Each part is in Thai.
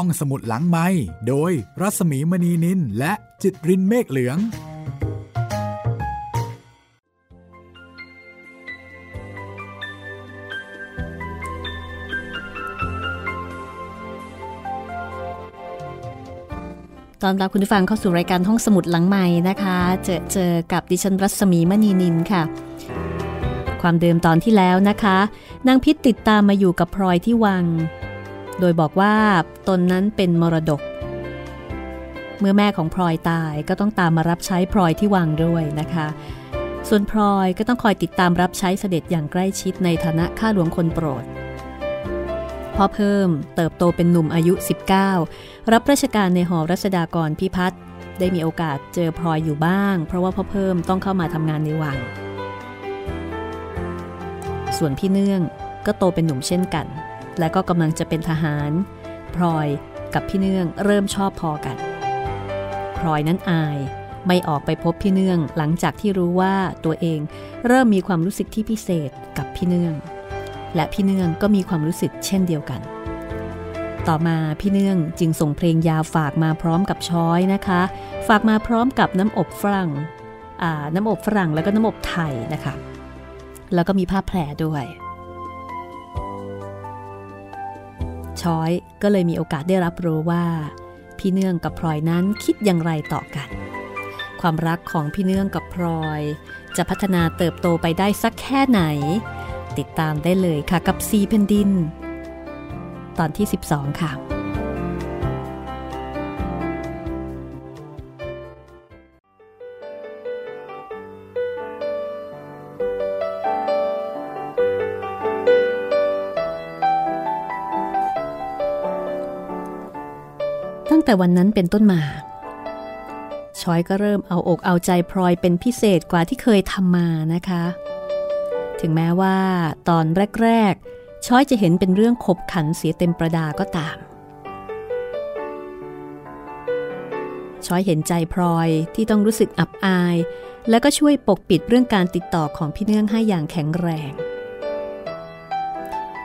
ห้องสมุดหลังไม้โดยรัสมีมณีนินและจิตรินเมฆเหลือง ตอนรับคุณผู้ฟังเข้าสู่รายการห้องสมุดหลังใหม่นะคะ เจอเจอกับดิฉันรัศมีมณีนินค่ะความเดิมตอนที่แล้วนะคะ นางพิษติดตามมาอยู่กับพลอยที่วัง โดยบอกว่าตนนั้นเป็นมรดก เมื่อแม่ของพลอยตายก็ต้องตามมารับใช้พลอยที่วังด้วยนะคะ ส่วนพลอยก็ต้องคอยติดตามรับใช้เสด็จอย่างใกล้ชิดในฐานะข้าหลวงคนโปรดพ่อเพิ่มเติบโตเป็นหนุ่มอายุ 19 รับราชการในหอรัศดากรพิพัฒน์ได้มีโอกาสเจอพลอยอยู่บ้าง เพราะว่าพ่อเพิ่มต้องเข้ามาทำงานในวัง ส่วนพี่เนื่องก็โตเป็นหนุ่มเช่นกัน และก็กำลังจะเป็นทหาร พลอยกับพี่เนื่องเริ่มชอบพอกัน พลอยนั้นอายไม่ออกไปพบพี่เนื่องหลังจากที่รู้ว่าตัวเองเริ่มมีความรู้สึกที่พิเศษกับพี่เนื่อง และพี่เนื่องก็มีความรู้สึกเช่นเดียวกัน ต่อมาพี่เนื่องจึงส่งเพลงยาวฝากมาพร้อมกับช้อยนะคะ ฝากมาพร้อมกับน้ำอบฝรั่งน้ำอบฝรั่งแล้วก็น้ำอบไทยนะคะ แล้วก็มีผ้าแผลด้วย ช้อย ก็เลยมีโอกาสได้รับรู้ว่า พี่เนื่องกับพลอยนั้นคิดอย่างไรต่อกัน ความรักของพี่เนื่องกับพลอย จะพัฒนาเติบโตไปได้สักแค่ไหน ติดตามได้เลยค่ะกับซีเพนดิน ตอนที่ 12 ค่ะ แต่วันนั้นเป็นต้นมาชอยก็เริ่มเอาอกเอาใจพลอยเป็นพิเศษกว่าที่เคยทำมานะคะ ถึงแม้ว่าตอนแรกๆชอยจะเห็นเป็นเรื่องขบขันเสียเต็มประดาก็ตามช้อยเห็นใจพลอยที่ต้องรู้สึกอับอาย แล้วก็ช่วยปกปิดเรื่องการติดต่อของพี่เนื่องให้อย่างแข็งแรง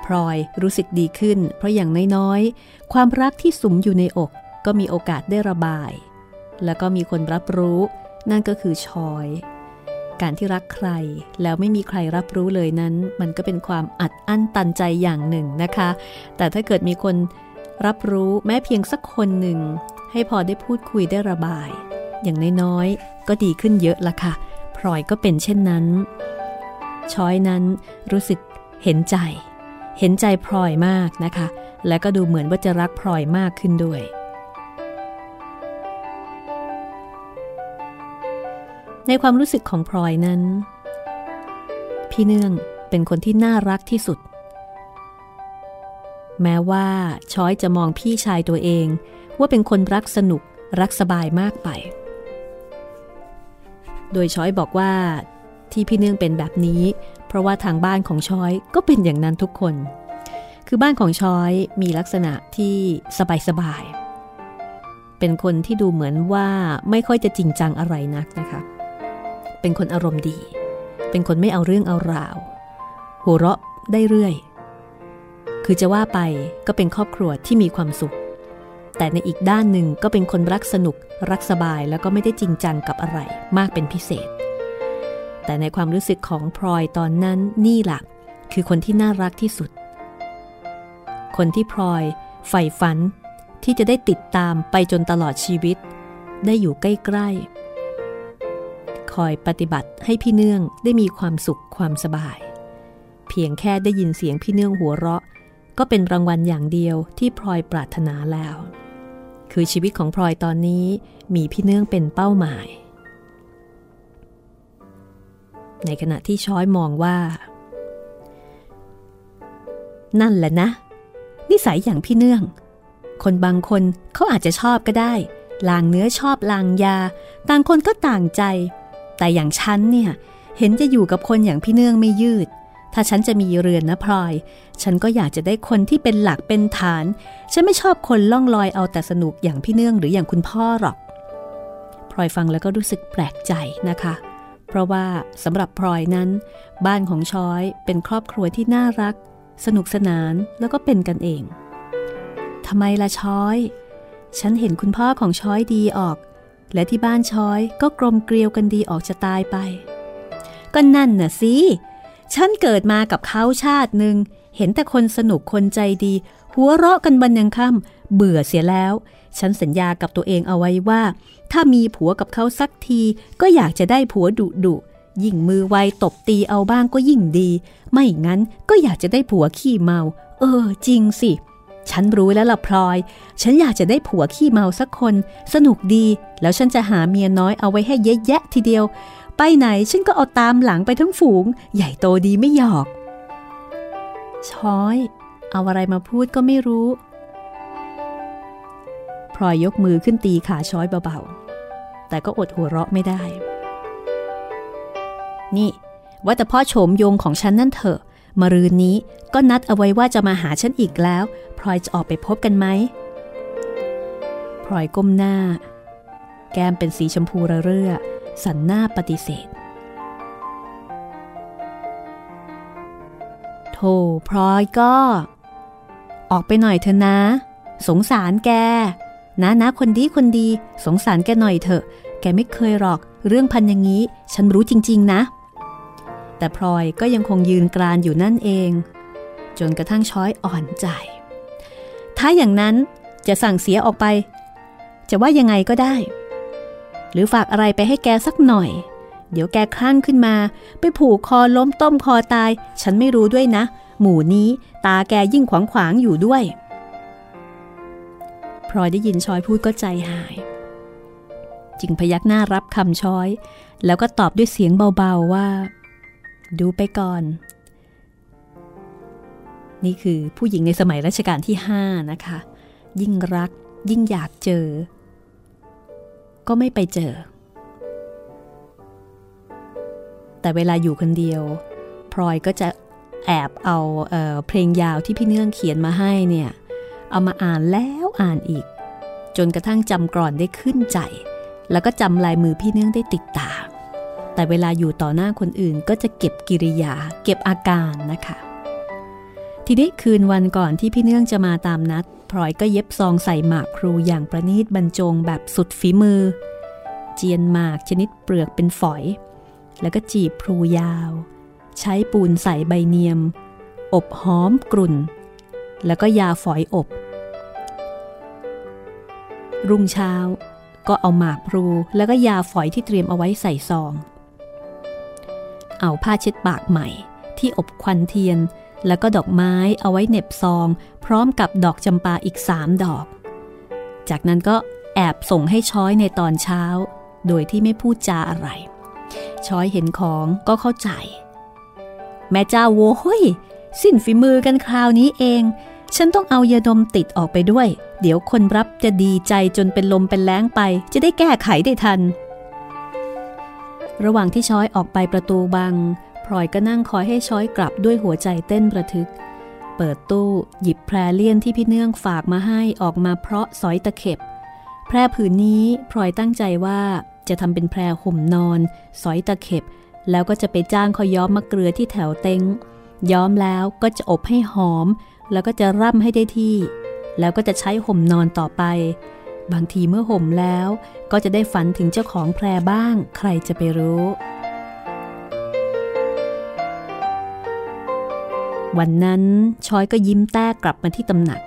พลอยรู้สึกดีขึ้น เพราะอย่างน้อยๆ ความรักที่สุมอยู่ในอก ก็มีโอกาสได้ระบาย แล้วก็มีคนรับรู้ นั่นก็คือชอย การที่รักใครแล้วไม่มีใครรับรู้เลยนั้น มันก็เป็นความอัดอั้นตันใจอย่างหนึ่งนะคะ แต่ถ้าเกิดมีคนรับรู้แม้เพียงสักคนหนึ่ง ให้พอได้พูดคุยได้ระบาย อย่างน้อยๆก็ดีขึ้นเยอะละค่ะพลอยก็เป็นเช่นนั้นชอยนั้นรู้สึกเห็นใจ เห็นใจพลอยมากนะคะ และก็ดูเหมือนว่าจะรักพลอยมากขึ้นด้วย ในความรู้สึกของพลอยนั้น พี่เนื่องเป็นคนที่น่ารักที่สุด แม้ว่าช้อยจะมองพี่ชายตัวเองว่าเป็นคนรักสนุกรักสบายมากไป โดยช้อยบอกว่าที่พี่เนื่องเป็นแบบนี้ เพราะว่าทางบ้านของช้อยก็เป็นอย่างนั้นทุกคน คือบ้านของช้อยมีลักษณะที่สบายๆเป็นคนที่ดูเหมือนว่าไม่ค่อยจะจริงจังอะไรนักนะคะ เป็นคนอารมณ์ดี เป็นคนไม่เอาเรื่องเอาราว หัวเราะได้เรื่อย คือจะว่าไปก็เป็นครอบครัวที่มีความสุข แต่ในอีกด้านหนึ่งก็เป็นคนรักสนุก รักสบายแล้วก็ไม่ได้จริงจังกับอะไรมากเป็นพิเศษ แต่ในความรู้สึกของพลอยตอนนั้นนี่แหละคือคนที่น่ารักที่สุด คนที่พลอยใฝ่ฝันที่จะได้ติดตามไปจนตลอดชีวิต ได้อยู่ใกล้ๆ คอยปฏิบัติให้พี่เนื่องได้มีความสุขความสบาย เพียงแค่ได้ยินเสียงพี่เนื่องหัวเราะ ก็เป็นรางวัลอย่างเดียวที่พลอยปรารถนาแล้ว คือชีวิตของพลอยตอนนี้มีพี่เนื่องเป็นเป้าหมาย ในขณะที่ช้อยมองว่า นั่นแหละนะ นิสัยอย่างพี่เนื่อง คนบางคนเขาอาจจะชอบก็ได้ลางเนื้อชอบลางยา ต่างคนก็ต่างใจ แต่อย่างฉันเนี่ย เห็นจะอยู่กับคนอย่างพี่เนื่องไม่ยืด ถ้าฉันจะมีเรือนนะพลอย ฉันก็อยากจะได้คนที่เป็นหลักเป็นฐาน ฉันไม่ชอบคนล่องลอยเอาแต่สนุกอย่างพี่เนื่องหรืออย่างคุณพ่อหรอกพลอยฟังแล้วก็รู้สึกแปลกใจนะคะ เพราะว่าสำหรับพลอยนั้น บ้านของช้อยเป็นครอบครัวที่น่ารัก สนุกสนานแล้วก็เป็นกันเองทำไมละช้อย ฉันเห็นคุณพ่อของช้อยดีออก และที่บ้านช้อยก็กลมเกลียวกันดีออกจะตายไป ก็นั่นน่ะสิ ฉันเกิดมากับเขาชาติหนึ่ง เห็นแต่คนสนุกคนใจดี หัวเราะกันบันยังค่ำเบื่อเสียแล้ว ฉันสัญญากับตัวเองเอาไว้ว่า ถ้ามีผัวกับเขาสักทีก็อยากจะได้ผัวดุดุยิ่งมือไวตบตีเอาบ้างก็ยิ่งดี ไม่งั้นก็อยากจะได้ผัวขี้เมา เออ จริงสิ ฉันรู้แล้วล่ะพลอย ฉันอยากจะได้ผัวขี้เมาสักคน สนุกดี แล้วฉันจะหาเมียน้อยเอาไว้ให้เยอะแยะทีเดียว ไปไหนฉันก็เอาตามหลังไปทั้งฝูง ใหญ่โตดีไม่หยอก ช้อย เอาอะไรมาพูดก็ไม่รู้ พลอยยกมือขึ้นตีขาช้อยเบาๆ แต่ก็อดหัวเราะไม่ได้ นี่ว่าแต่พ่อโฉมยงของฉันนั่นเถอะ มารืนนี้ก็นัดเอาไว้ว่าจะมาหาฉันอีกแล้ว พลอยจะออกไปพบกันไหมพลอยก้มหน้า แก้มเป็นสีชมพูระเรื่อ สันหน้าปฏิเสธโธ่พลอยก็ ออกไปหน่อยเถอะนะ สงสารแก นะนะคนดีคนดี สงสารแกหน่อยเถอะ แกไม่เคยหรอก เรื่องพันอย่างนี้ ฉันรู้จริง ๆ นะ แต่พลอยก็ยังคงยืนกรานอยู่นั่นเอง จนกระทั่งช้อยอ่อนใจ ถ้าอย่างนั้นจะสั่งเสียออกไป จะว่ายังไงก็ได้ หรือฝากอะไรไปให้แกสักหน่อย เดี๋ยวแกคลั่งขึ้นมา ไปผูกคอล้มต้มคอตาย ฉันไม่รู้ด้วยนะ หมู่นี้ตาแกยิ่งขวางขวางอยู่ด้วยพลอยได้ยินช้อยพูดก็ใจหาย จึงพยักหน้ารับคำช้อย แล้วก็ตอบด้วยเสียงเบาๆว่า ดูไปก่อน นี่คือผู้หญิงในสมัยรัชกาลที่ห้านะคะ ยิ่งรักยิ่งอยากเจอ ก็ไม่ไปเจอ แต่เวลาอยู่คนเดียว พลอยก็จะแอบเอาเออเพลงยาวที่พี่เนื่องเขียนมาให้เนี่ย เอามาอ่านแล้วอ่านอีก จนกระทั่งจำกรอนได้ขึ้นใจ แล้วก็จำลายมือพี่เนื่องได้ติดตา แต่เวลาอยู่ต่อหน้าคนอื่นก็จะเก็บกิริยา เก็บอาการนะคะ ทีนี้คืนวันก่อนที่พี่เนื่องจะมาตามนัดพลอยก็เย็บซองใส่หมากครูอย่างประณีตบรรจงแบบสุดฝีมือ เจียนหมากชนิดเปลือกเป็นฝอย แล้วก็จีบพลูยาว ใช้ปูนใส่ใบเนียม อบหอมกลุ่น แล้วก็ยาฝอยอบ รุ่งเช้าก็เอาหมากพลูแล้วก็ยาฝอยที่เตรียมเอาไว้ใส่ซอง เอาผ้าเช็ดปากใหม่ ที่อบควันเทียน แล้วก็ดอกไม้เอาไว้เน็บซอง พร้อมกับดอกจำปาอีกสามดอก จากนั้นก็แอบส่งให้ช้อยในตอนเช้า โดยที่ไม่พูดจาอะไร ช้อยเห็นของก็เข้าใจ แม่เจ้าโว้ยสิ้นฝีมือกันคราวนี้เอง ฉันต้องเอายาดมติดออกไปด้วย เดี๋ยวคนรับจะดีใจจนเป็นลมเป็นแล้งไป จะได้แก้ไขได้ทัน ระหว่างที่ช้อยออกไปประตูบังพลอยก็นั่งคอยให้ช้อยกลับด้วยหัวใจเต้นประทึก เปิดตู้หยิบแพรเลี่ยนที่พี่เนื่องฝากมาให้ออกมาเพราะสอยตะเข็บ แพรผืนนี้พลอยตั้งใจว่าจะทำเป็นแพรห่มนอน สอยตะเข็บ แล้วก็จะไปจ้างเขาย้อมมะเกลือที่แถวเต็งย้อมแล้วก็จะอบให้หอม แล้วก็จะร่ำให้ได้ที่ แล้วก็จะใช้ห่มนอนต่อไป บางทีเมื่อห่มแล้วก็จะได้ฝันถึงเจ้าของแพรบ้าง ใครจะไปรู้ วันนั้นช้อยก็ยิ้มแต้กลับมาที่ตำหนัก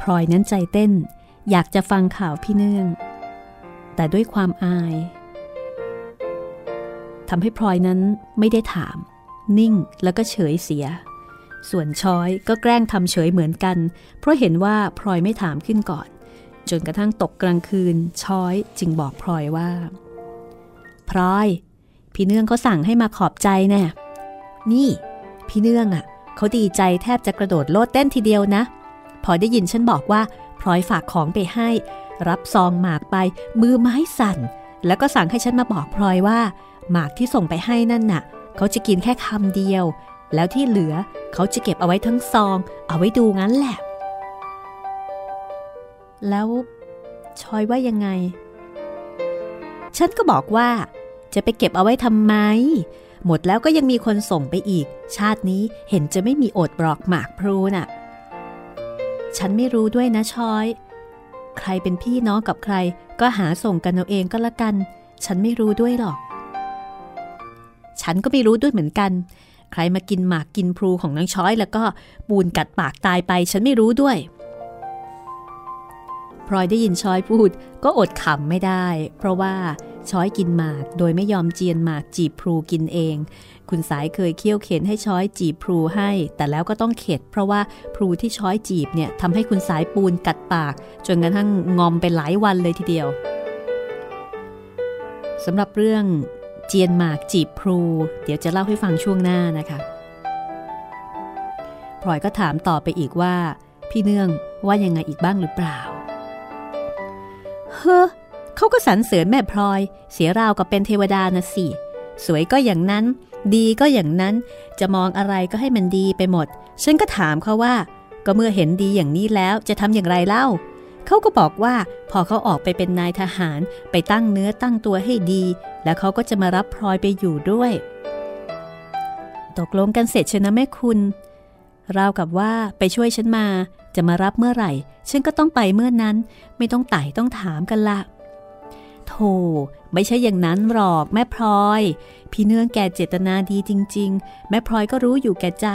พลอยนั้นใจเต้นอยากจะฟังข่าวพี่เนื่อง แต่ด้วยความอายทำให้พลอยนั้นไม่ได้ถาม นิ่งแล้วก็เฉยเสีย ส่วนช้อยก็แกล้งทำเฉยเหมือนกัน เพราะเห็นว่าพลอยไม่ถามขึ้นก่อน จนกระทั่งตกกลางคืน ช้อยจึงบอกพลอยว่า พลอย พี่เนื่องเขาสั่งให้มาขอบใจแน่นี่ พี่เนื่องอะ่ะเขาดีใจแทบจะกระโดดโลดเต้นทีเดียวนะ พอได้ยินฉันบอกว่าพลอยฝากของไปให้ รับซองหมากไป มือไม้สั่น แล้วก็สั่งให้ฉันมาบอกพลอยว่า หมากที่ส่งไปให้นั่นน่ะ เขาจะกินแค่คำเดียว แล้วที่เหลือเขาจะเก็บเอาไว้ทั้งซอง เอาไว้ดูงั้นแหละ แล้วชอยว่ายังไง ฉันก็บอกว่าจะไปเก็บเอาไว้ทำไม หมดแล้วก็ยังมีคนส่งไปอีก ชาตินี้เห็นจะไม่มีอดบรอกหมากพลูน่ะ ฉันไม่รู้ด้วยนะชอย ใครเป็นพี่น้องกับใคร ก็หาส่งกันเอาเองก็แล้วกัน ฉันไม่รู้ด้วยหรอก ฉันก็ไม่รู้ด้วยเหมือนกัน ใครมากินหมากกินพลูของนางช้อย แล้วก็ปูนกัดปากตายไปฉันไม่รู้ด้วยพลอยได้ยินช้อยพูดก็อดขำไม่ได้ เพราะว่าช้อยกินหมาก โดยไม่ยอมเจียนหมากจีบพลูกินเอง คุณสายเคยเคี่ยวเข็นให้ช้อยจีบพลูให้ แต่แล้วก็ต้องเข็ด เพราะว่าพลูที่ช้อยจีบเนี่ยทำให้คุณสายปูนกัดปาก จนกระทั่งงอมไปหลายวันเลยทีเดียวสำหรับเรื่อง เจียนหมากจีบพลู เดี๋ยวจะเล่าให้ฟังช่วงหน้านะคะพลอยก็ถามต่อไปอีกว่า พี่เนื่องว่ายังไงอีกบ้างหรือเปล่า เฮ้อเขาก็สรรเสริญแม่พลอย เสียราวกับเป็นเทวดานะสิ สวยก็อย่างนั้น ดีก็อย่างนั้น จะมองอะไรก็ให้มันดีไปหมด ฉันก็ถามเขาว่า ก็เมื่อเห็นดีอย่างนี้แล้วจะทำอย่างไรเล่า เขาก็บอกว่าพอเขาออกไปเป็นนายทหารไปตั้งเนื้อตั้งตัวให้ดี แล้วเขาก็จะมารับพลอยไปอยู่ด้วย ตกลงกันเสร็จชนะแม่คุณราวกับว่าไปช่วยฉันมา จะมารับเมื่อไหร่ ฉันก็ต้องไปเมื่อนั้น ไม่ต้องไต่ต้องถามกันละโธ่ไม่ใช่อย่างนั้นหรอกแม่พลอย พี่เนื่องแกเจตนาดีจริง ๆ แม่พลอยก็รู้อยู่แก่ใจ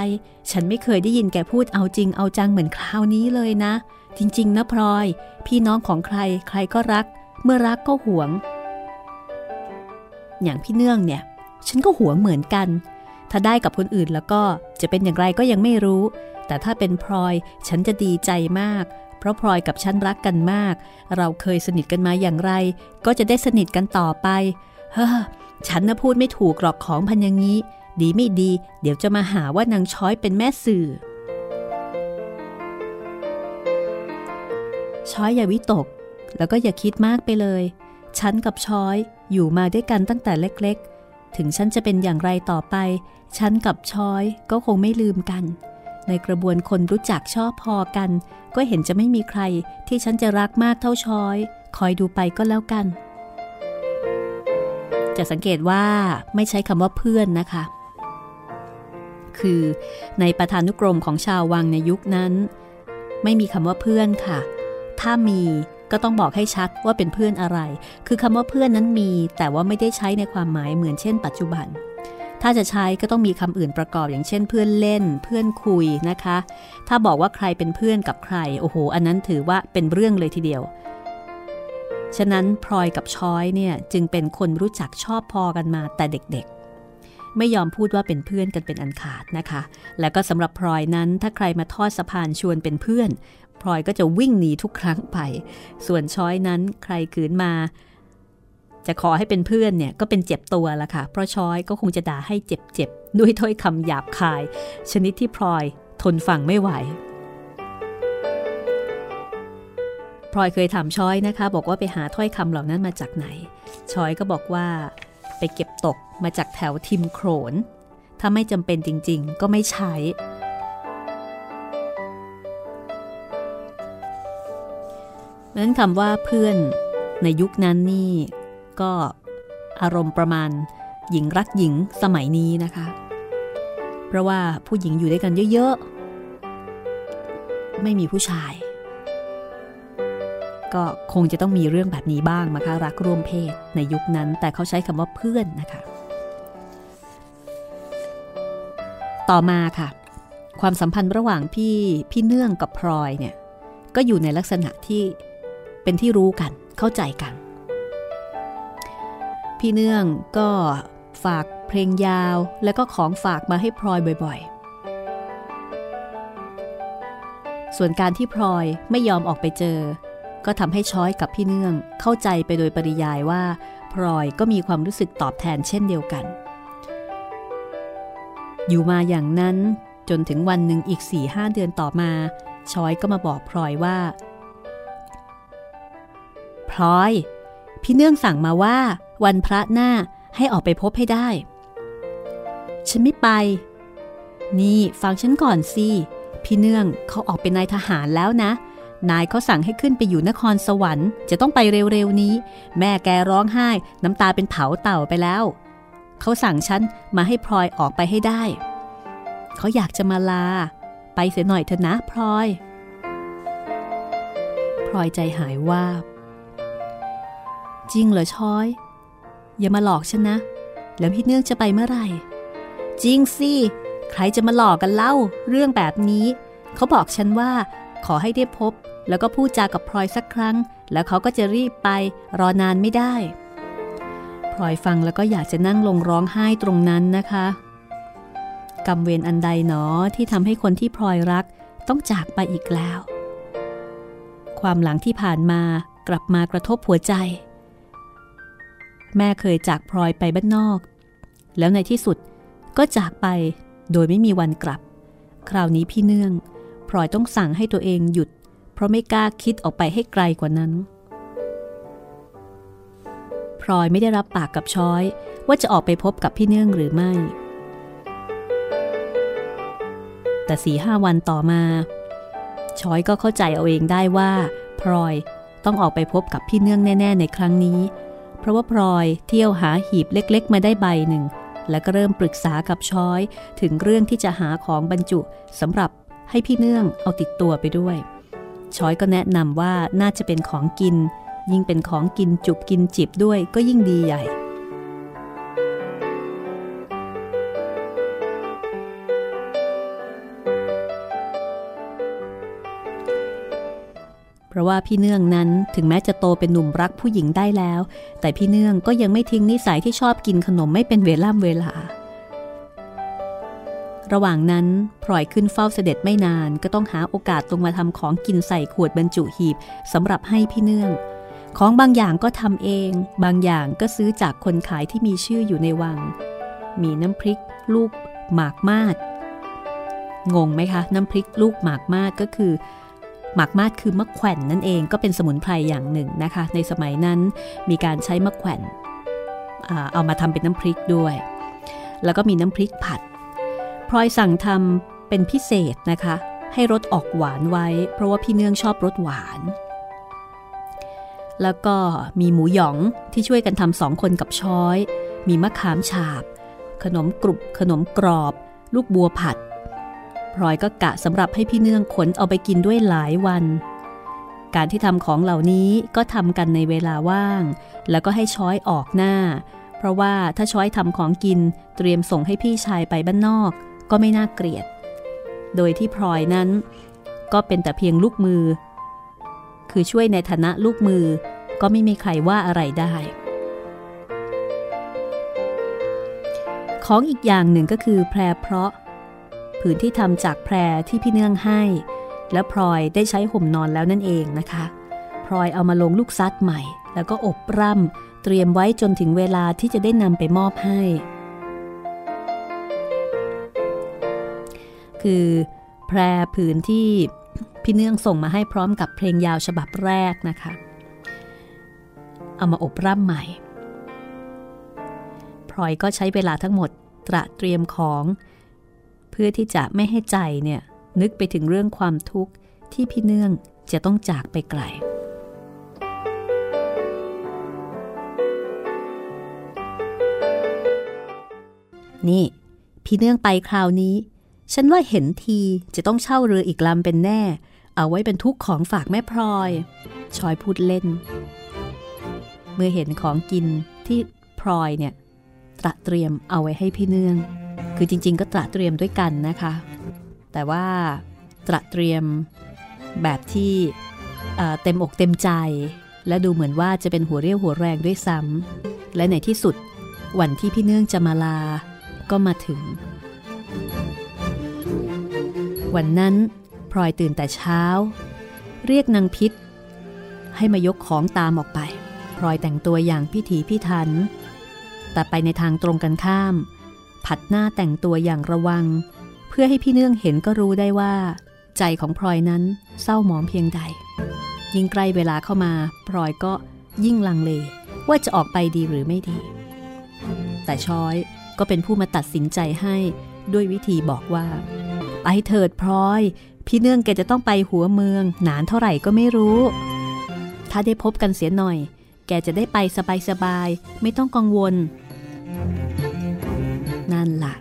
ฉันไม่เคยได้ยินแกพูดเอาจริงเอาจังเหมือนคราวนี้เลยนะ จริงๆนะพลอย พี่น้องของใครใครก็รัก เมื่อรักก็หวง อย่างพี่เนื่องเนี่ย ฉันก็หวงเหมือนกัน ถ้าได้กับคนอื่นแล้วก็จะเป็นอย่างไรก็ยังไม่รู้ แต่ถ้าเป็นพลอยฉันจะดีใจมาก เพราะพลอยกับฉันรักกันมาก เราเคยสนิทกันมาอย่างไร ก็จะได้สนิทกันต่อไป เฮ้อฉันนะพูดไม่ถูกหรอกของพันอย่างนี้ ดีไม่ดี เดี๋ยวจะมาหาว่านางช้อยเป็นแม่สื่อ ช้อยอย่าวิตก แล้วก็อย่าคิดมากไปเลย ฉันกับช้อยอยู่มาด้วยกันตั้งแต่เล็กๆ ถึงฉันจะเป็นอย่างไรต่อไป ฉันกับช้อยก็คงไม่ลืมกัน ในกระบวนคนรู้จักชอบพอกัน ก็เห็นจะไม่มีใครที่ฉันจะรักมากเท่าช้อย คอยดูไปก็แล้วกัน จะสังเกตว่าไม่ใช้คำว่าเพื่อนนะคะ คือในประธานุกรมของชาววังในยุคนั้น ไม่มีคำว่าเพื่อนค่ะ ถ้ามีก็ต้องบอกให้ชัดว่าเป็นเพื่อนอะไร คือคำว่าเพื่อนนั้นมี แต่ว่าไม่ได้ใช้ในความหมายเหมือนเช่น ปัจจุบัน ถ้าจะใช้ก็ต้องมีคำอื่นประกอบอย่างเช่น เพื่อนเล่น เพื่อนคุยนะคะ ถ้าบอกว่าใครเป็นเพื่อนกับใคร โอ้โห อันนั้นถือว่าเป็นเรื่องเลยทีเดียว ฉะนั้นพลอยกับช้อยเนี่ยจึงเป็นคนรู้จักชอบพอกันมาแต่เด็กๆไม่ยอมพูดว่าเป็นเพื่อนกันเป็นอันขาดนะคะ แล้วก็สำหรับพลอยนั้นถ้าใครมาทอดสะพานชวนเป็นเพื่อน พลอยก็จะวิ่งหนีทุกครั้งไป ส่วนช้อยนั้นใครขืนมา จะขอให้เป็นเพื่อนเนี่ยก็เป็นเจ็บตัวละค่ะ เพราะช้อยก็คงจะด่าให้เจ็บๆ ด้วยถ้อยคำหยาบคาย ชนิดที่พลอยทนฟังไม่ไหวพลอยเคยถามช้อยนะคะ บอกว่าไปหาถ้อยคำเหล่านั้นมาจากไหนช้อยก็บอกว่า ไปเก็บตกมาจากแถวทิมโขน ถ้าไม่จำเป็นจริง ๆ ก็ไม่ใช้ นั้นคำว่าเพื่อนในยุคนั้นนี่ก็อารมณ์ประมาณหญิงรักหญิงสมัยนี้นะคะ เพราะว่าผู้หญิงอยู่ด้วยกันเยอะๆ ไม่มีผู้ชาย ก็คงจะต้องมีเรื่องแบบนี้บ้างนะคะรักร่วมเพศในยุคนั้น แต่เขาใช้คำว่าเพื่อนนะคะ ต่อมาค่ะ ความสัมพันธ์ระหว่างพี่พี่เนื่องกับพลอยเนี่ยก็อยู่ในลักษณะที่ เป็นที่รู้กันเข้าใจกัน พี่เนื่องก็ฝากเพลงยาวแล้วก็ของฝากมาให้พลอยบ่อยๆ ส่วนการที่พลอยไม่ยอมออกไปเจอ ก็ทำให้ช้อยกับพี่เนื่องเข้าใจไปโดยปริยายว่าพลอยก็มีความรู้สึกตอบแทนเช่นเดียวกัน อยู่มาอย่างนั้นจนถึงวันหนึ่งอีก4ี่ห้าเดือนต่อมา ช้อยก็มาบอกพลอยว่า พลอย พี่เนื่องสั่งมาว่า วันพระหน้าให้ออกไปพบให้ได้ ฉันไม่ไป นี่ฟังฉันก่อนสิ พี่เนื่องเขาออกเป็นนายทหารแล้วนะ นายเขาสั่งให้ขึ้นไปอยู่นครสวรรค์ จะต้องไปเร็วๆนี้ แม่แกร้องไห้น้ำตาเป็นเผาเต่าไปแล้ว เขาสั่งฉันมาให้พลอยออกไปให้ได้ เขาอยากจะมาลา ไปเสียหน่อยเถอะนะพลอยพลอยใจหายว่าบ จริงเหรอช้อย อย่ามาหลอกฉันนะ แล้วพี่เนื่องจะไปเมื่อไหร่ จริงสิ ใครจะมาหลอกกันเล่าเรื่องแบบนี้ เขาบอกฉันว่าขอให้ได้พบ แล้วก็พูดจากับพลอยสักครั้ง แล้วเขาก็จะรีบไปรอนานไม่ได้พลอยฟังแล้วก็อยากจะนั่งลงร้องไห้ตรงนั้นนะคะกรรมเวรอันใดหนอที่ทำให้คนที่พลอยรักต้องจากไปอีกแล้ว ความหลังที่ผ่านมากลับมากระทบหัวใจ แม่เคยจากพลอยไปบ้านนอก แล้วในที่สุดก็จากไปโดยไม่มีวันกลับ คราวนี้พี่เนื่องพลอยต้องสั่งให้ตัวเองหยุด เพราะไม่กล้าคิดออกไปให้ไกลกว่านั้นพลอยไม่ได้รับปากกับช้อย ว่าจะออกไปพบกับพี่เนื่องหรือไม่ แต่สี่ห้าวันต่อมาช้อยก็เข้าใจเอาเองได้ว่าพลอยต้องออกไปพบกับพี่เนื่องแน่ ๆ ในครั้งนี้ เพราะว่าพลอยเที่ยวหาหีบเล็กๆ มาได้ใบหนึ่ง แล้วก็เริ่มปรึกษากับช้อย ถึงเรื่องที่จะหาของบรรจุสำหรับให้พี่เนื่องเอาติดตัวไปด้วย ช้อยก็แนะนำว่าน่าจะเป็นของกิน ยิ่งเป็นของกินจุบกินจิบด้วยก็ยิ่งดีใหญ่ เพราะว่าพี่เนื่องนั้นถึงแม้จะโตเป็นหนุ่มรักผู้หญิงได้แล้ว แต่พี่เนื่องก็ยังไม่ทิ้งนิสัยที่ชอบกินขนมไม่เป็นเวล่ำเวลา ระหว่างนั้นพลอยขึ้นเฝ้าเสด็จไม่นานก็ต้องหาโอกาสลงมาทำของกินใส่ขวดบรรจุหีบสำหรับให้พี่เนื่อง ของบางอย่างก็ทำเอง บางอย่างก็ซื้อจากคนขายที่มีชื่ออยู่ในวัง มีน้ำพริก ลูกหมากมาดงงไหมคะ น้ำพริกลูกหมากมาดก็คือ หมากมาดคือมะแขวนนั่นเองก็เป็นสมุนไพรอย่างหนึ่งนะคะ ในสมัยนั้นมีการใช้มะแขวนเอามาทำเป็นน้ำพริกด้วย แล้วก็มีน้ำพริกผัดพลอยสั่งทำเป็นพิเศษนะคะ ให้รสออกหวานไว้ เพราะว่าพี่เนื่องชอบรสหวาน แล้วก็มีหมูหยองที่ช่วยกันทำสองคนกับช้อย มีมะขามฉาบ ขนมกรุบขนมกรอบ ลูกบัวผัด พลอยก็กะสำหรับให้พี่เนื่องขนเอาไปกินด้วยหลายวัน การที่ทำของเหล่านี้ก็ทำกันในเวลาว่าง แล้วก็ให้ช้อยออกหน้า เพราะว่าถ้าช้อยทำของกินเตรียมส่งให้พี่ชายไปบ้านนอก ก็ไม่น่าเกลียด โดยที่พลอยนั้น ก็เป็นแต่เพียงลูกมือ คือช่วยในฐานะลูกมือ ก็ไม่มีใครว่าอะไรได้ของอีกอย่างหนึ่งก็คือแพรเพราะ ผืนที่ทำจากแพรที่พี่เนื่องให้ และพลอยได้ใช้ห่มนอนแล้วนั่นเองนะคะพลอยเอามาลงลูกซัดใหม่ แล้วก็อบร่ำเตรียมไว้จนถึงเวลาที่จะได้นำไปมอบให้ คือแพรผืนที่พี่เนื่องส่งมาให้พร้อมกับเพลงยาวฉบับแรกนะคะ เอามาอบร่ำใหม่พลอยก็ใช้เวลาทั้งหมดตระเตรียมของ เพื่อที่จะไม่ให้ใจเนี่ยนึกไปถึงเรื่องความทุกข์ที่พี่เนื่องจะต้องจากไปไกล นี่ พี่เนื่องไปคราวนี้ ฉันว่าเห็นทีจะต้องเช่าเรืออีกลำเป็นแน่ เอาไว้เป็นทุกของฝากแม่พลอย ชอยพูดเล่น เมื่อเห็นของกินที่พลอยเนี่ยตระเตรียมเอาไว้ให้พี่เนื่อง คือจริง ๆ ก็ตระเตรียมด้วยกันนะคะ แต่ว่าตระเตรียมแบบที่เต็มอกเต็มใจ และดูเหมือนว่าจะเป็นหัวเรี่ยวหัวแรงด้วยซ้ำและในที่สุดวันที่พี่เนื่องจะมาลาก็มาถึง วันนั้นพลอยตื่นแต่เช้า เรียกนางพิษ ให้มายกของตามออกไปพลอยแต่งตัวอย่างพิถีพิถัน แต่ไปในทางตรงกันข้าม ผัดหน้าแต่งตัวอย่างระวัง เพื่อให้พี่เนื่องเห็นก็รู้ได้ว่า ใจของพลอยนั้นเศร้าหมองเพียงใด ยิ่งใกล้เวลาเข้ามาพลอยก็ยิ่งลังเล ว่าจะออกไปดีหรือไม่ดี แต่ช้อยก็เป็นผู้มาตัดสินใจให้ด้วยวิธีบอกว่า ไปเถิดพลอย พี่เนื่องแกจะต้องไปหัวเมือง นานเท่าไหร่ก็ไม่รู้ ถ้าได้พบกันเสียหน่อย แกจะได้ไปสบายๆไม่ต้องกังวล นั่นละ่ะ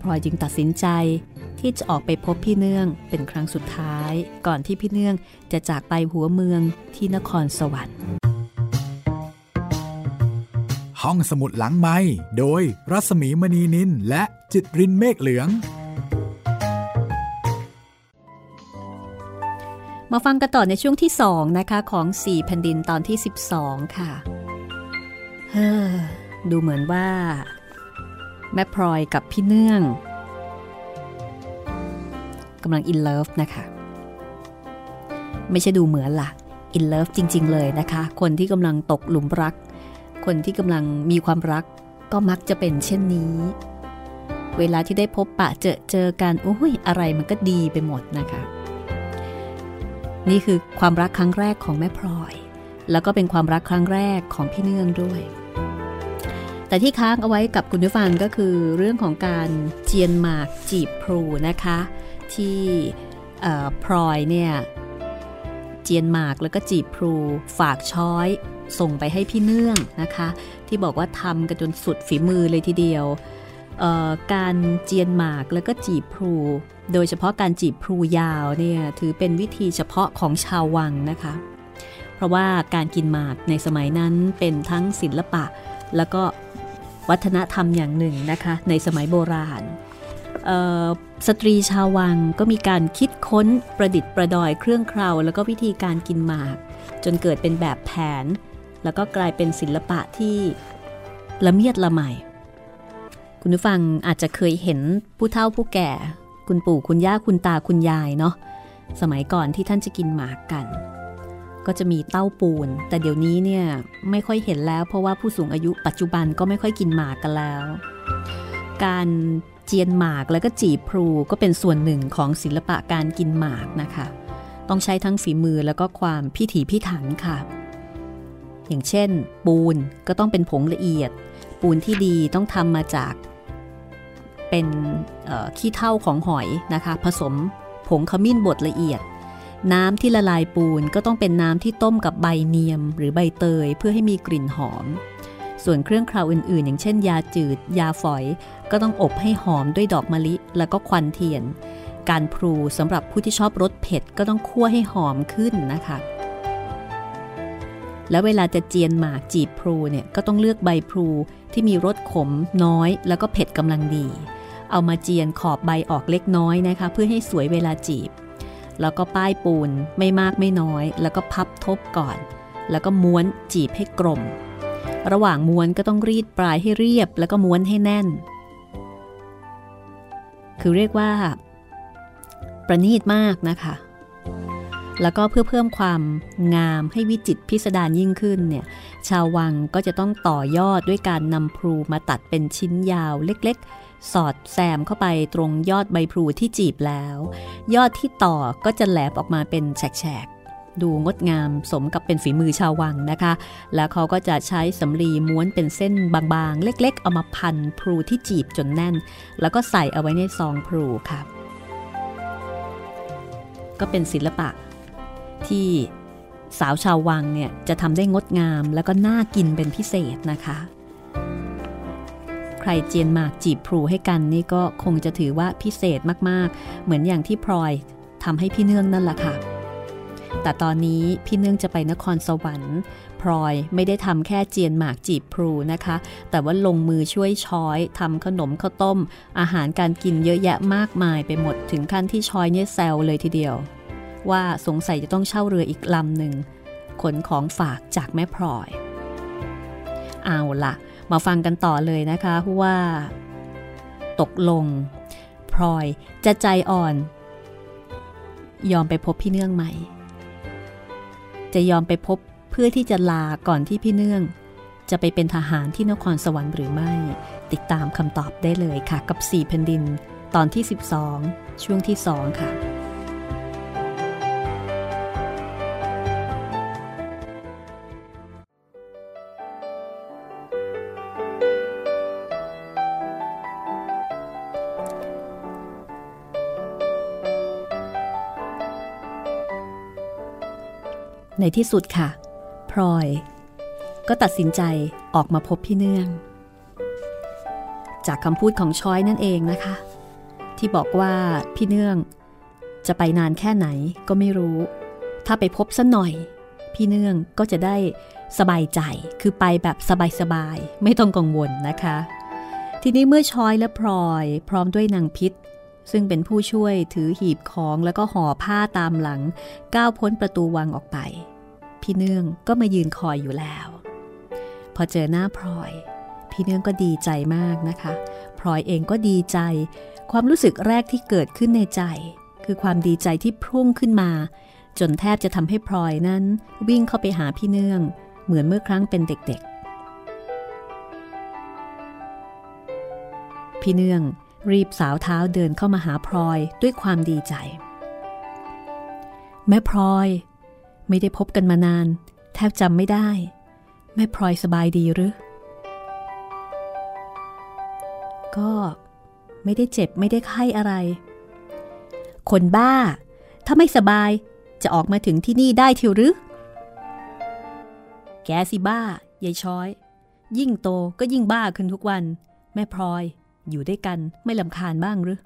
พลอยจึงตัดสินใจที่ที่จะออกไปพบพี่เนื่องเป็นครั้งสุดท้าย ก่อนที่พี่เนื่องจะจากไปหัวเมืองที่นครสวรรค์ ห้องสมุดหลังไม้โดยรัสมีมณีนินและจิตรินเมฆเหลือง มาฟังกันต่อในช่วงที่2นะคะของ4แผ่นดินตอนที่ 12 ค่ะ เฮ้อดูเหมือนว่า แม่พลอยกับพี่เนื่องกำลังอินเลิฟนะคะ ไม่ใช่ดูเหมือนละอินเลิฟจริง ๆ เลยนะคะ คนที่กำลังตกหลุมรัก คนที่กำลังมีความรักก็มักจะเป็นเช่นนี้ เวลาที่ได้พบปะเจอเจอกันโอ้ยอะไรมันก็ดีไปหมดนะคะ นี่คือความรักครั้งแรกของแม่พลอย แล้วก็เป็นความรักครั้งแรกของพี่เนื่องด้วย แต่ที่ค้างเอาไว้กับคุณผู้ฟังก็คือเรื่องของการเจียนหมากจีบพลูนะคะ ที่พลอยเนี่ยเจียนหมากแล้วก็จีบพลูฝากช้อย ส่งไปให้พี่เนื่องนะคะ ที่บอกว่าทำกันจนสุดฝีมือเลยทีเดียวการเจียนหมากแล้วก็จีบพลูโดยเฉพาะการจีบพลูยาวเนี่ยถือเป็นวิธีเฉพาะของชาววังนะคะ เพราะว่าการกินหมากในสมัยนั้นเป็นทั้งศิลปะแล้วก็ วัฒนธรรมอย่างหนึ่งนะคะ ในสมัยโบราณสตรีชาววังก็มีการคิดค้นประดิษฐ์ประดอยเครื่องเคราแล้วก็วิธีการกินหมาก จนเกิดเป็นแบบแผน แล้วก็กลายเป็นศิลปะที่ละเมียดละไมคุณผู้ฟังอาจจะเคยเห็นผู้เฒ่าผู้แก่ คุณปู่คุณย่าคุณตาคุณยายเนาะสมัยก่อนที่ท่านจะกินหมากกัน ก็จะมีเต้าปูน แต่เดี๋ยวนี้เนี่ยไม่ค่อยเห็นแล้ว เพราะว่าผู้สูงอายุปัจจุบันก็ไม่ค่อยกินหมากกันแล้ว การเจียนหมากแล้วก็จีบพลูก็เป็นส่วนหนึ่งของศิลปะการกินหมากนะคะ ต้องใช้ทั้งฝีมือแล้วก็ความพิถีพิถันค่ะ อย่างเช่น ปูนก็ต้องเป็นผงละเอียด ปูนที่ดีต้องทำมาจาก เป็นขี้เท่าของหอยนะคะ ผสมผงขมิ้นบดละเอียด น้ำที่ละลายปูนก็ต้องเป็นน้ำที่ต้มกับใบเนียม หรือใบเตยเพื่อให้มีกลิ่นหอม ส่วนเครื่องคราวอื่นๆ อย่างเช่น ยาจืด ยาฝอย ก็ต้องอบให้หอมด้วยดอกมะลิ แล้วก็ควันเทียน การพลูสำหรับผู้ที่ชอบรสเผ็ดก็ต้องคั่วให้หอมขึ้นนะคะ แล้วเวลาจะเจียนหมากจีบพลูเนี่ยก็ต้องเลือกใบพลูที่มีรสขมน้อย แล้วก็เผ็ดกำลังดี เอามาเจียนขอบใบออกเล็กน้อยนะคะ เพื่อให้สวยเวลาจีบ แล้วก็ป้ายปูนไม่มากไม่น้อย แล้วก็พับทบก่อน แล้วก็ม้วนจีบให้กลม ระหว่างม้วนก็ต้องรีดปลายให้เรียบ แล้วก็ม้วนให้แน่น คือเรียกว่า ประณีตมากนะคะ แล้วก็เพื่อเพิ่มความงามให้วิจิตพิสดารยิ่งขึ้นเนี่ยชาววังก็จะต้องต่อยอดด้วยการนำพลูมาตัดเป็นชิ้นยาวเล็กๆ สอดแซมเข้าไปตรงยอดใบพลูที่จีบแล้ว ยอดที่ต่อก็จะแหลบออกมาเป็นแฉกดูงดงามสมกับเป็นฝีมือชาววังนะคะ แล้วเขาก็จะใช้สำลีม้วนเป็นเส้นบางๆ เล็กๆ เอามาพันพลูที่จีบจนแน่น แล้วก็ใส่เอาไว้ในซองพลูค่ะ ก็เป็นศิลปะ ที่สาวชาววังเนี่ยจะทำได้งดงามแล้วก็น่ากินเป็นพิเศษนะคะ ครเจียนหมากจีบพลูให้กันนี่ก็คงจะถือว่าพิเศษมากๆ เหมือนอย่างที่พลอยทำให้พี่เนื่องนั่นแหละค่ะ แต่ตอนนี้พี่เนื่องจะไปนครสวรรค์พลอยไม่ได้ทำแค่เจียนหมากจีบพลูนะคะ แต่ว่าลงมือช่วยช้อยทำขนมข้าวต้ม อาหารการกินเยอะแยะมากมายไปหมดถึงขั้นที่ช้อยเนี่ยแซวเลยทีเดียว ว่าสงสัยจะต้องเช่าเรืออีกลำหนึ่งขนของฝากจากแม่พลอย เอาละ มาฟังกันต่อเลยนะคะว่า ตกลง พลอยจะใจอ่อน ยอมไปพบพี่เนื่องไหม จะยอมไปพบเพื่อที่จะลาก่อนที่พี่เนื่อง จะไปเป็นทหารที่นครสวรรค์หรือไม่ ติดตามคำตอบได้เลยค่ะ กับ 4 แผ่นดิน ตอนที่ 12 ช่วงที่ 2 ค่ะ ในที่สุดค่ะ พลอย ก็ตัดสินใจออกมาพบพี่เนื่อง จากคำพูดของช้อยนั่นเองนะคะ ที่บอกว่าพี่เนื่องจะไปนานแค่ไหนก็ไม่รู้ ถ้าไปพบสัหน่อย พี่เนื่องก็จะได้สบายใจ คือไปแบบสบายๆ ไม่ต้องกังวลนะคะ ทีนี้เมื่อชอยและพลอยพร้อมด้วยนางพิษ ซึ่งเป็นผู้ช่วยถือหีบของแล้วก็ห่อผ้าตามหลัง ก้าวพ้นประตูวังออกไป พี่เนื่องก็มายืนคอยอยู่แล้ว พอเจอหน้าพลอย พี่เนื่องก็ดีใจมากนะคะพลอยเองก็ดีใจ ความรู้สึกแรกที่เกิดขึ้นในใจ คือความดีใจที่พุ่งขึ้นมา จนแทบจะทำให้พลอยนั้น วิ่งเข้าไปหาพี่เนื่อง เหมือนเมื่อครั้งเป็นเด็กๆ พี่เนื่องรีบสาวเท้าเดินเข้ามาหาพลอยด้วยความดีใจ แม่พลอย ไม่ได้พบกันมานาน แทบจำไม่ได้ แม่พลอยสบายดีหรือ ก็ไม่ได้เจ็บไม่ได้ไข้อะไร คนบ้า ถ้าไม่สบายจะออกมาถึงที่นี่ได้ทิวหรือ แกสิบ้ายายช้อย ยิ่งโตก็ยิ่งบ้าขึ้นทุกวัน แม่พลอยอยู่ด้วยกันไม่ลำคาญบ้างหรือ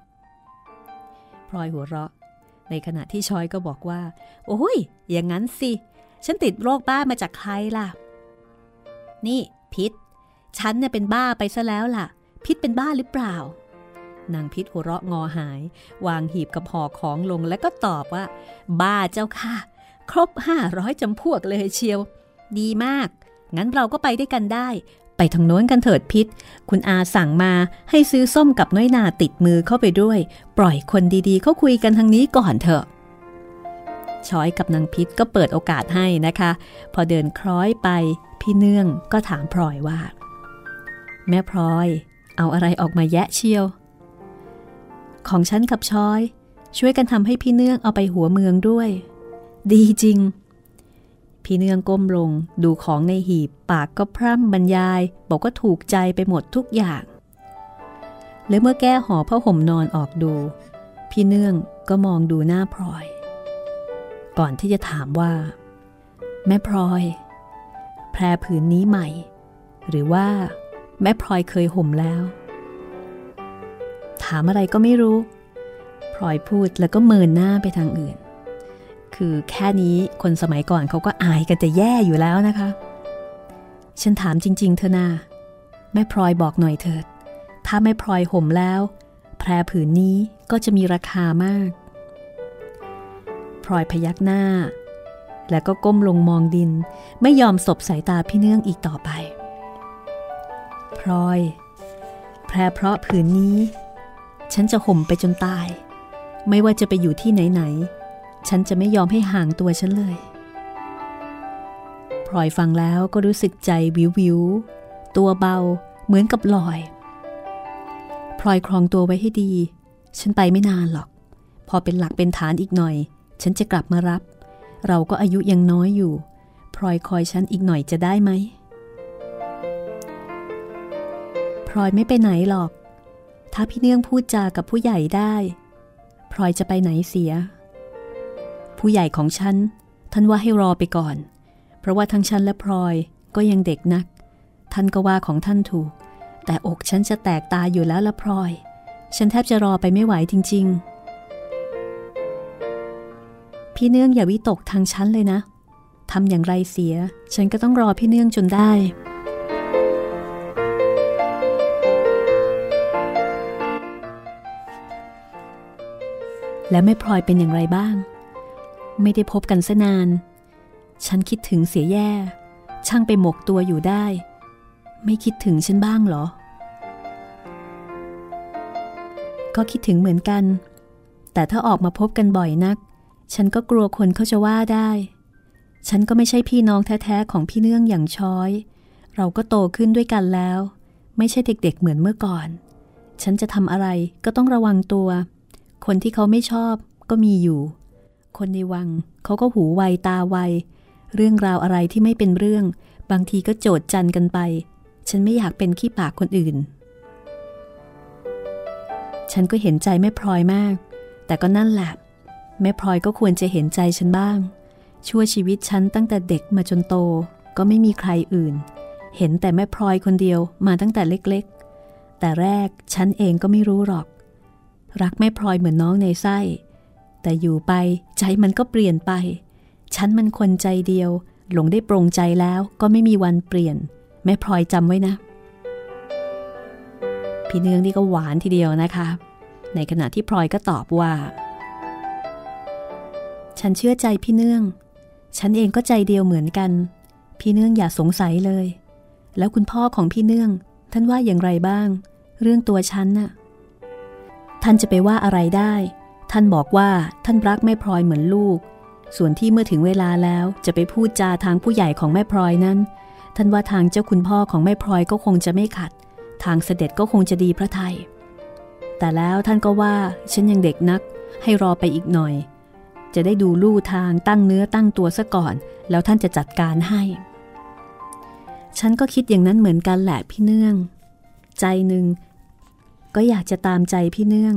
พลอยหัวเราะ ในขณะที่ชอยก็บอกว่า โอ้ย อย่างนั้นสิ ฉันติดโรคบ้ามาจากใครล่ะ นี่ พิษ ฉันเนี่ยเป็นบ้าไปซะแล้วล่ะ พิษเป็นบ้าหรือเปล่า นางพิษหัวเราะงอหาย วางหีบกับห่อของลงแล้วก็ตอบว่า บ้าเจ้าค่ะ ครบห้าร้อยจำพวกเลยเชียว ดีมาก งั้นเราก็ไปได้กันได้ ไปทางโน้นกันเถิดพิษ คุณอาสั่งมาให้ซื้อส้มกับน้อยนาติดมือเข้าไปด้วย ปล่อยคนดีๆ เขาคุยกันทางนี้ก่อนเถอะช้อยกับนางพิษก็เปิดโอกาสให้นะคะ พอเดินคล้อยไปพี่เนื่องก็ถามพลอยว่า แม่พลอย เอาอะไรออกมาแยะเชียว ของฉันกับช้อย ช่วยกันทำให้พี่เนื่องเอาไปหัวเมืองด้วย ดีจริง พี่เนื่องก้มลงดูของในหีบปากก็พร่ำบรรยาย บอกว่าถูกใจไปหมดทุกอย่าง แล้วเมื่อแก้ห่อผ้าห่มนอนออกดู พี่เนื่องก็มองดูหน้าพลอย ก่อนที่จะถามว่า แม่พลอย แพรผืนนี้ใหม่ หรือว่า แม่พลอยเคยห่มแล้ว ถามอะไรก็ไม่รู้พลอยพูดแล้วก็เมินหน้าไปทางอื่น คือแค่นี้คนสมัยก่อนเขาก็อายกันจะแย่อยู่แล้วนะคะ ฉันถามจริง ๆ เธอนาแม่พลอยบอกหน่อยเถิด ถ้าแม่พลอยห่มแล้ว แพรผืนนี้ก็จะมีราคามาก พลอยพยักหน้า แล้วก็ก้มลงมองดิน ไม่ยอมสบสายตาพี่เนื่องอีกต่อไป พลอย แพรเพราะผืนนี้ ฉันจะห่มไปจนตาย ไม่ว่าจะไปอยู่ที่ไหนๆ ฉันจะไม่ยอมให้ห่างตัวฉันเลยพลอยฟังแล้วก็รู้สึกใจวิววิวตัวเบาเหมือนกับลอยพลอยครองตัวไว้ให้ดี ฉันไปไม่นานหรอก พอเป็นหลักเป็นฐานอีกหน่อย ฉันจะกลับมารับ เราก็อายุยังน้อยอยู่พลอยคอยฉันอีกหน่อยจะได้ไหมพลอยไม่ไปไหนหรอก ถ้าพี่เนื่องพูดจากับผู้ใหญ่ได้พลอยจะไปไหนเสีย ผู้ใหญ่ของฉัน ท่านว่าให้รอไปก่อน เพราะว่าทั้งฉันและพลอยก็ยังเด็กนัก ท่านก็ว่าของท่านถูก แต่อกฉันจะแตกตาอยู่แล้วละพลอย ฉันแทบจะรอไปไม่ไหวจริง ๆ พี่เนื่องอย่าวิตกทางฉันเลยนะทำอย่างไรเสีย ฉันก็ต้องรอพี่เนื่องจนได้แล้วแม่พลอยเป็นอย่างไรบ้าง ไม่ได้พบกันซะนาน ฉันคิดถึงเสียแย่ ช่างไปหมกตัวอยู่ได้ ไม่คิดถึงฉันบ้างเหรอ ก็คิดถึงเหมือนกัน แต่ถ้าออกมาพบกันบ่อยนัก ฉันก็กลัวคนเขาจะว่าได้ ฉันก็ไม่ใช่พี่น้องแท้ๆของพี่เนื่องอย่างช้อย เราก็โตขึ้นด้วยกันแล้ว ไม่ใช่เด็กๆเหมือนเมื่อก่อน ฉันจะทำอะไรก็ต้องระวังตัว คนที่เขาไม่ชอบก็มีอยู่ คนในวังเขาก็หูไวตาไว เรื่องราวอะไรที่ไม่เป็นเรื่อง บางทีก็โจดจันกันไป ฉันไม่อยากเป็นขี้ปากคนอื่น ฉันก็เห็นใจแม่พลอยมาก แต่ก็นั่นแหละแม่พลอยก็ควรจะเห็นใจฉันบ้าง ชั่วชีวิตฉันตั้งแต่เด็กมาจนโต ก็ไม่มีใครอื่น เห็นแต่แม่พลอยคนเดียวมาตั้งแต่เล็กๆ แต่แรกฉันเองก็ไม่รู้หรอก รักแม่พลอยเหมือนน้องในไส้ แต่อยู่ไปใจมันก็เปลี่ยนไป ฉันมันคนใจเดียว หลงได้ปรงใจแล้วก็ไม่มีวันเปลี่ยน แม่พลอยจำไว้นะ พี่เนืองนี่ก็หวานทีเดียวนะคะ ในขณะที่พลอยก็ตอบว่า ฉันเชื่อใจพี่เนื่อง ฉันเองก็ใจเดียวเหมือนกัน พี่เนื่องอย่าสงสัยเลย แล้วคุณพ่อของพี่เนื่อง ท่านว่าอย่างไรบ้าง เรื่องตัวฉันน่ะท่านจะไปว่าอะไรได้ ท่านบอกว่าท่านรักแม่พลอยเหมือนลูก ส่วนที่เมื่อถึงเวลาแล้วจะไปพูดจาทางผู้ใหญ่ของแม่พลอยนั้น ท่านว่าทางเจ้าคุณพ่อของแม่พลอยก็คงจะไม่ขัด ทางเสด็จก็คงจะดีพระไทย แต่แล้วท่านก็ว่าฉันยังเด็กนัก ให้รอไปอีกหน่อย จะได้ดูลู่ทางตั้งเนื้อตั้งตัวซะก่อน แล้วท่านจะจัดการให้ ฉันก็คิดอย่างนั้นเหมือนกันแหละพี่เนื่อง ใจหนึ่งก็อยากจะตามใจพี่เนื่อง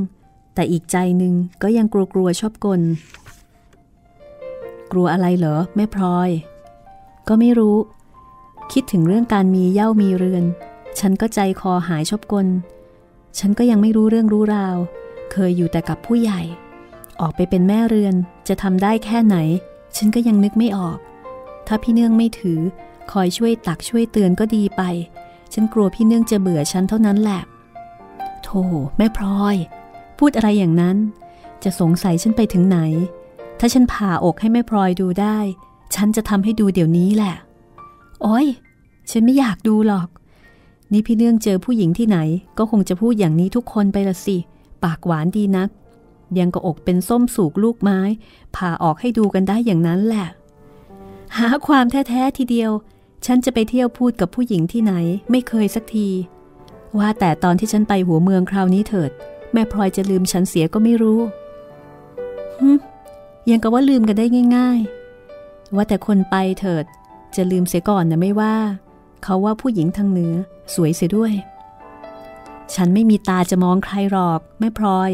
แต่อีกใจหนึ่งก็ยังกลัวกลัวชอบกล กลัวอะไรเหรอแม่พลอย ก็ไม่รู้ คิดถึงเรื่องการมีเย่ามีเรือน ฉันก็ใจคอหายชอบกล ฉันก็ยังไม่รู้เรื่องรู้ราว เคยอยู่แต่กับผู้ใหญ่ ออกไปเป็นแม่เรือนจะทำได้แค่ไหน ฉันก็ยังนึกไม่ออก ถ้าพี่เนื่องไม่ถือ คอยช่วยตักช่วยเตือนก็ดีไป ฉันกลัวพี่เนื่องจะเบื่อฉันเท่านั้นแหละโธ่แม่พลอย พูดอะไรอย่างนั้น จะสงสัยฉันไปถึงไหน ถ้าฉันผ่าอกให้แม่พลอยดูได้ ฉันจะทำให้ดูเดี๋ยวนี้แหละ โอ้ย ฉันไม่อยากดูหรอก นี่พี่เนื่องเจอผู้หญิงที่ไหน ก็คงจะพูดอย่างนี้ทุกคนไปละสิ ปากหวานดีนัก ยังกระอกเป็นส้มสูกลูกไม้ ผ่าออกให้ดูกันได้อย่างนั้นแหละ หาความแท้ๆทีเดียว ฉันจะไปเที่ยวพูดกับผู้หญิงที่ไหน ไม่เคยสักที ว่าแต่ตอนที่ฉันไปหัวเมืองคราวนี้เถิด แม่พลอยจะลืมฉันเสียก็ไม่รู้ฮึยังกับว่าลืมกันได้ง่าย ๆ ว่าแต่คนไปเถิด จะลืมเสียก่อนนะไม่ว่า เขาว่าผู้หญิงทางเหนือสวยเสียด้วย ฉันไม่มีตาจะมองใครหรอกแม่พลอย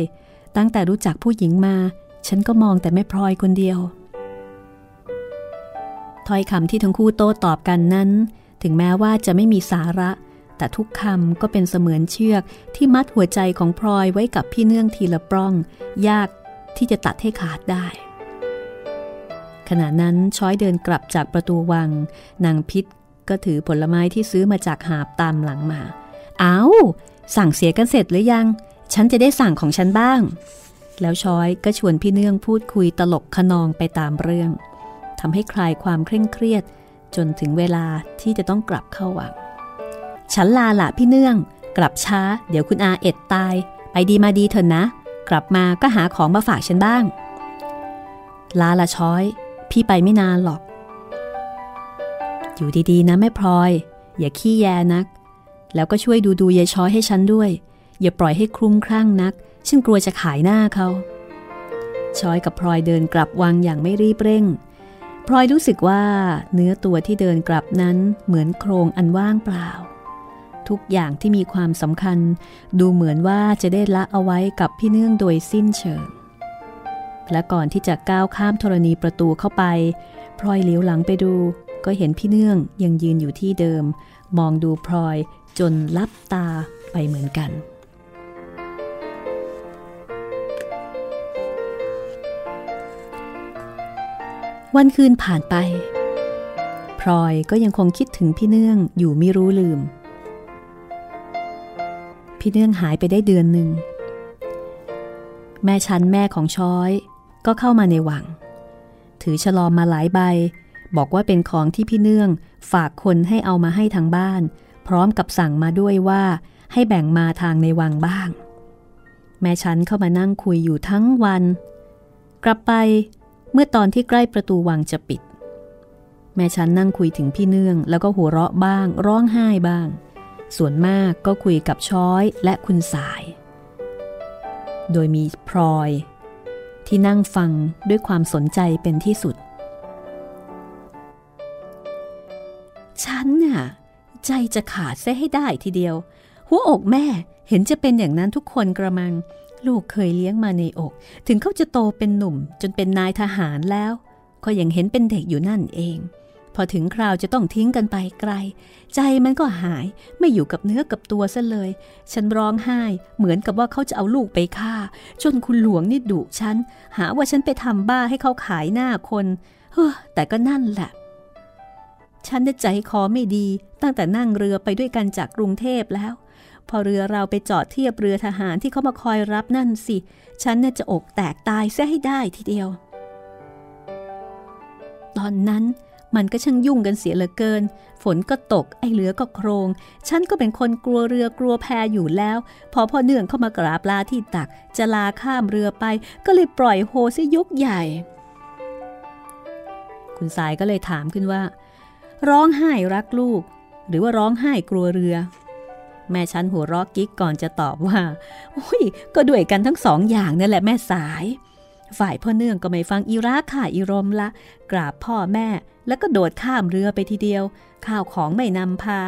ตั้งแต่รู้จักผู้หญิงมา ฉันก็มองแต่แม่พลอยคนเดียวถ้อยคำที่ทั้งคู่โต้ตอบกันนั้น ถึงแม้ว่าจะไม่มีสาระ แต่ทุกคำก็เป็นเสมือนเชือกที่มัดหัวใจของพลอยไว้กับพี่เนื่องทีละปล้อง ยากที่จะตัดให้ขาดได้ ขณะนั้นช้อยเดินกลับจากประตูวัง นางพิษก็ถือผลไม้ที่ซื้อมาจากหาบตามหลังมา เอา้าสั่งเสียกันเสร็จหรือยัง ฉันจะได้สั่งของฉันบ้าง แล้วช้อยก็ชวนพี่เนื่องพูดคุยตลกขนองไปตามเรื่องทำให้คลายความเคร่งเครียด จนถึงเวลาที่จะต้องกลับเข้าวัง ฉันลาละพี่เนื่อง กลับช้า เดี๋ยวคุณอาเอ็ดตาย ไปดีมาดีเถอะนะ กลับมาก็หาของมาฝากฉันบ้าง ลาละช้อย พี่ไปไม่นานหรอก อยู่ดีๆ นะแม่พลอย อย่าขี้แยนัก แล้วก็ช่วยดูดูยายช้อยให้ฉันด้วย อย่าปล่อยให้คลุ้มคลั่งนัก ฉันกลัวจะขายหน้าเขาช้อยกับพลอยเดินกลับวังอย่างไม่รีบเร่งพลอยรู้สึกว่าเนื้อตัวที่เดินกลับนั้นเหมือนโครงอันว่างเปล่า ทุกอย่างที่มีความสำคัญ ดูเหมือนว่าจะได้ละเอาไว้กับพี่เนื่องโดยสิ้นเชิง และก่อนที่จะก้าวข้ามธรณีประตูเข้าไปพลอยเลี้ยวหลังไปดู ก็เห็นพี่เนื่องยังยืนอยู่ที่เดิม มองดูพลอยจนลับตาไปเหมือนกันวันคืนผ่านไป พลอยก็ยังคงคิดถึงพี่เนื่องอยู่ไม่รู้ลืม พี่เนื่องหายไปได้เดือนหนึ่ง แม่ชั้นแม่ของช้อยก็เข้ามาในวัง ถือฉลอมมาหลายใบ บอกว่าเป็นของที่พี่เนื่องฝากคนให้เอามาให้ทางบ้าน พร้อมกับสั่งมาด้วยว่าให้แบ่งมาทางในวังบ้าง แม่ชั้นเข้ามานั่งคุยอยู่ทั้งวัน กลับไปเมื่อตอนที่ใกล้ประตูวังจะปิด แม่ชั้นนั่งคุยถึงพี่เนื่อง แล้วก็หัวเราะบ้าง ร้องไห้บ้าง ส่วนมากก็คุยกับช้อยและคุณสาย โดยมีพลอย ที่นั่งฟังด้วยความสนใจเป็นที่สุด ฉันน่ะ ใจจะขาดเสียให้ได้ทีเดียว หัวอกแม่เห็นจะเป็นอย่างนั้นทุกคนกระมัง ลูกเคยเลี้ยงมาในอก ถึงเขาจะโตเป็นหนุ่มจนเป็นนายทหารแล้ว ก็ยังเห็นเป็นเด็กอยู่นั่นเอง พอถึงคราวจะต้องทิ้งกันไปไกล ใจมันก็หายไม่อยู่กับเนื้อกับตัวซะเลย ฉันร้องไห้เหมือนกับว่าเขาจะเอาลูกไปฆ่า จนคุณหลวงนี่ดุฉัน หาว่าฉันไปทำบ้าให้เขาขายหน้าคนเฮ้อแต่ก็นั่นแหละ ฉันได้ใจคอไม่ดีตั้งแต่นั่งเรือไปด้วยกันจากกรุงเทพแล้ว พอเรือเราไปจอดเทียบเรือทหารที่เขามาคอยรับนั่นสิ ฉันน่าจะอกแตกตายซะให้ได้ทีเดียว ตอนนั้น มันก็ช่างยุ่งกันเสียเหลือเกิน ฝนก็ตกไอ้เหลือก็โครง ฉันก็เป็นคนกลัวเรือกลัวแพอยู่แล้ว พอพ่อเนื่องเข้ามากราบลาที่ตัก จะลาข้ามเรือไป ก็เลยปล่อยโฮซะยกใหญ่ คุณสายก็เลยถามขึ้นว่า ร้องไห้รักลูก หรือว่าร้องไห้กลัวเรือ แม่ฉันหัวเราะกิ๊กก่อนจะตอบว่าโอ้ยก็ด้วยกันทั้งสองอย่างนั่นแหละแม่สาย ฝ่ายพ่อเนื่องก็ไม่ฟังอีรักค่ะอีรมละ กราบพ่อแม่แล้วก็โดดข้ามเรือไปทีเดียว ข้าวของไม่นำพา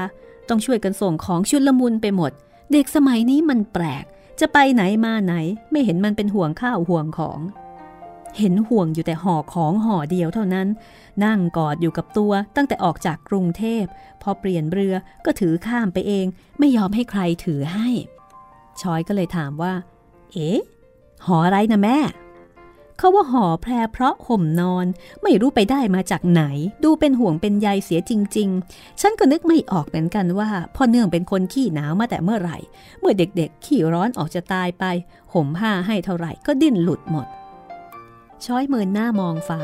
ต้องช่วยกันส่งของชุดละมุนไปหมด เด็กสมัยนี้มันแปลก จะไปไหนมาไหน ไม่เห็นมันเป็นห่วงข้าวห่วงของ เห็นห่วงอยู่แต่ห่อของห่อเดียวเท่านั้น นั่งกอดอยู่กับตัวตั้งแต่ออกจากกรุงเทพ พอเปลี่ยนเรือก็ถือข้ามไปเอง ไม่ยอมให้ใครถือให้ ชอยก็เลยถามว่า เอ๊ะห่ออะไรนะแม่ เขาว่าห่อแพรเพราะห่มนอน ไม่รู้ไปได้มาจากไหน ดูเป็นห่วงเป็นใยเสียจริง ๆ ฉันก็นึกไม่ออกเหมือนกันว่าพ่อเนื่องเป็นคนขี้หนาวมาแต่เมื่อไหร่ เมื่อเด็กๆ ขี้ร้อนออกจะตายไป ห่มผ้าให้เท่าไหร่ก็ดิ้นหลุดหมด ช้อยเมินหน้ามองฟ้า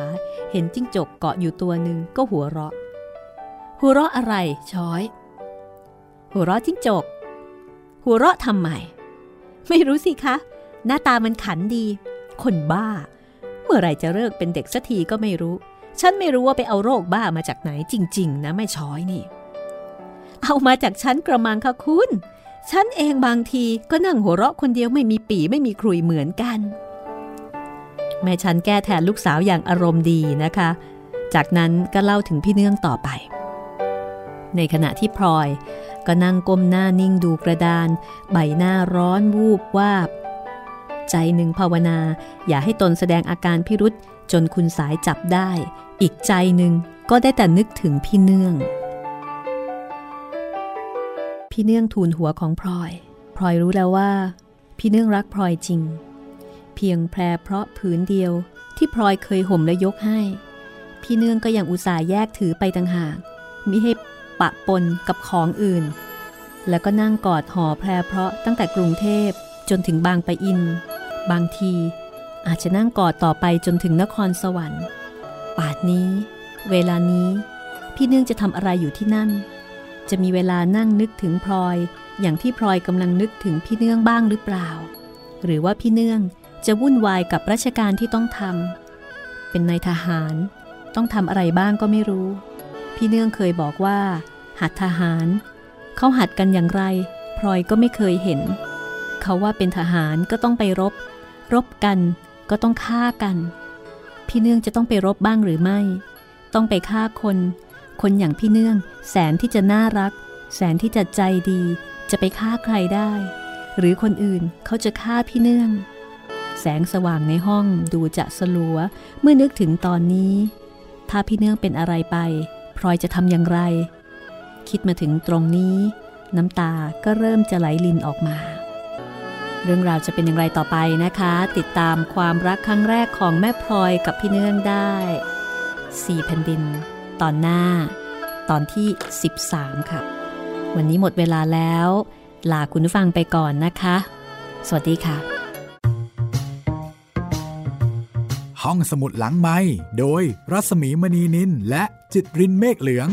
เห็นจิ้งจกเกาะอยู่ตัวหนึ่งก็หัวเราะ หัวเราะอะไร ช้อย หัวเราะจิ้งจก หัวเราะทำไมไม่รู้สิคะ หน้าตามันขันดี คนบ้า เมื่อไรจะเลิกเป็นเด็กสักทีก็ไม่รู้ ฉันไม่รู้ว่าไปเอาโรคบ้ามาจากไหนจริง ๆ นะแม่ช้อยนี่ เอามาจากฉันกระมังค่ะคุณ ฉันเองบางทีก็นั่งหัวเราะคนเดียวไม่มีปีไม่มีครุยเหมือนกัน แม่ฉันแก้แทนลูกสาวอย่างอารมณ์ดีนะคะ จากนั้นก็เล่าถึงพี่เนื่องต่อไป ในขณะที่พลอย ก็นั่งก้มหน้านิ่งดูกระดาน ใบหน้าร้อนวูบวาบ ใจหนึ่งภาวนา อย่าให้ตนแสดงอาการพิรุษจนคุณสายจับได้ อีกใจหนึ่งก็ได้แต่นึกถึงพี่เนื่อง พี่เนื่องทูลหัวของพลอย พลอยรู้แล้วว่า พี่เนื่องรักพลอยจริง เพียงแพรเพราะผืนเดียวที่พลอยเคยห่มและยกให้ พี่เนื่องก็ยังอุตส่าห์แยกถือไปต่างหากมิให้ปะปนกับของอื่น แล้วก็นั่งกอดห่อแพรเพราะตั้งแต่กรุงเทพ จนถึงบางปะอิน บางทีอาจจะนั่งกอดต่อไปจนถึงนครสวรรค์ ป่าดนี้ เวลานี้ พี่เนื่องจะทำอะไรอยู่ที่นั่น จะมีเวลานั่งนึกถึงพลอย อย่างที่พลอยกำลังนึกถึงพี่เนื่องบ้างหรือเปล่า หรือว่าพี่เนื่องจะวุ่นวายกับราชการที่ต้องทำเป็นนายทหาร ต้องทำอะไรบ้างก็ไม่รู้ พี่เนื่องเคยบอกว่า หัดทหาร เขาหัดกันอย่างไร พลอยก็ไม่เคยเห็น เขาว่าเป็นทหารก็ต้องไปรบ รบกันก็ต้องฆ่ากัน พี่เนื่องจะต้องไปรบบ้างหรือไม่ ต้องไปฆ่าคน คนอย่างพี่เนื่อง แสนที่จะน่ารัก แสนที่จะใจดี จะไปฆ่าใครได้ หรือคนอื่นเขาจะฆ่าพี่เนื่อง แสงสว่างในห้องดูจะสลัว เมื่อนึกถึงตอนนี้ ถ้าพี่เนื่องเป็นอะไรไปพลอยจะทำอย่างไร คิดมาถึงตรงนี้ น้ำตาก็เริ่มจะไหลลินออกมา เรื่องราวจะเป็นอย่างไรต่อไปนะคะ ติดตามความรักครั้งแรกของแม่พลอยกับพี่เนื่องได้สี่แผ่นดิน ตอนหน้า ตอนที่ 13 ค่ะ วันนี้หมดเวลาแล้ว ลาคุณผู้ฟังไปก่อนนะคะ สวัสดีค่ะ ห้องสมุดหลังไม้โดยรัสมีมณีนินและจิตรินเมฆเหลือง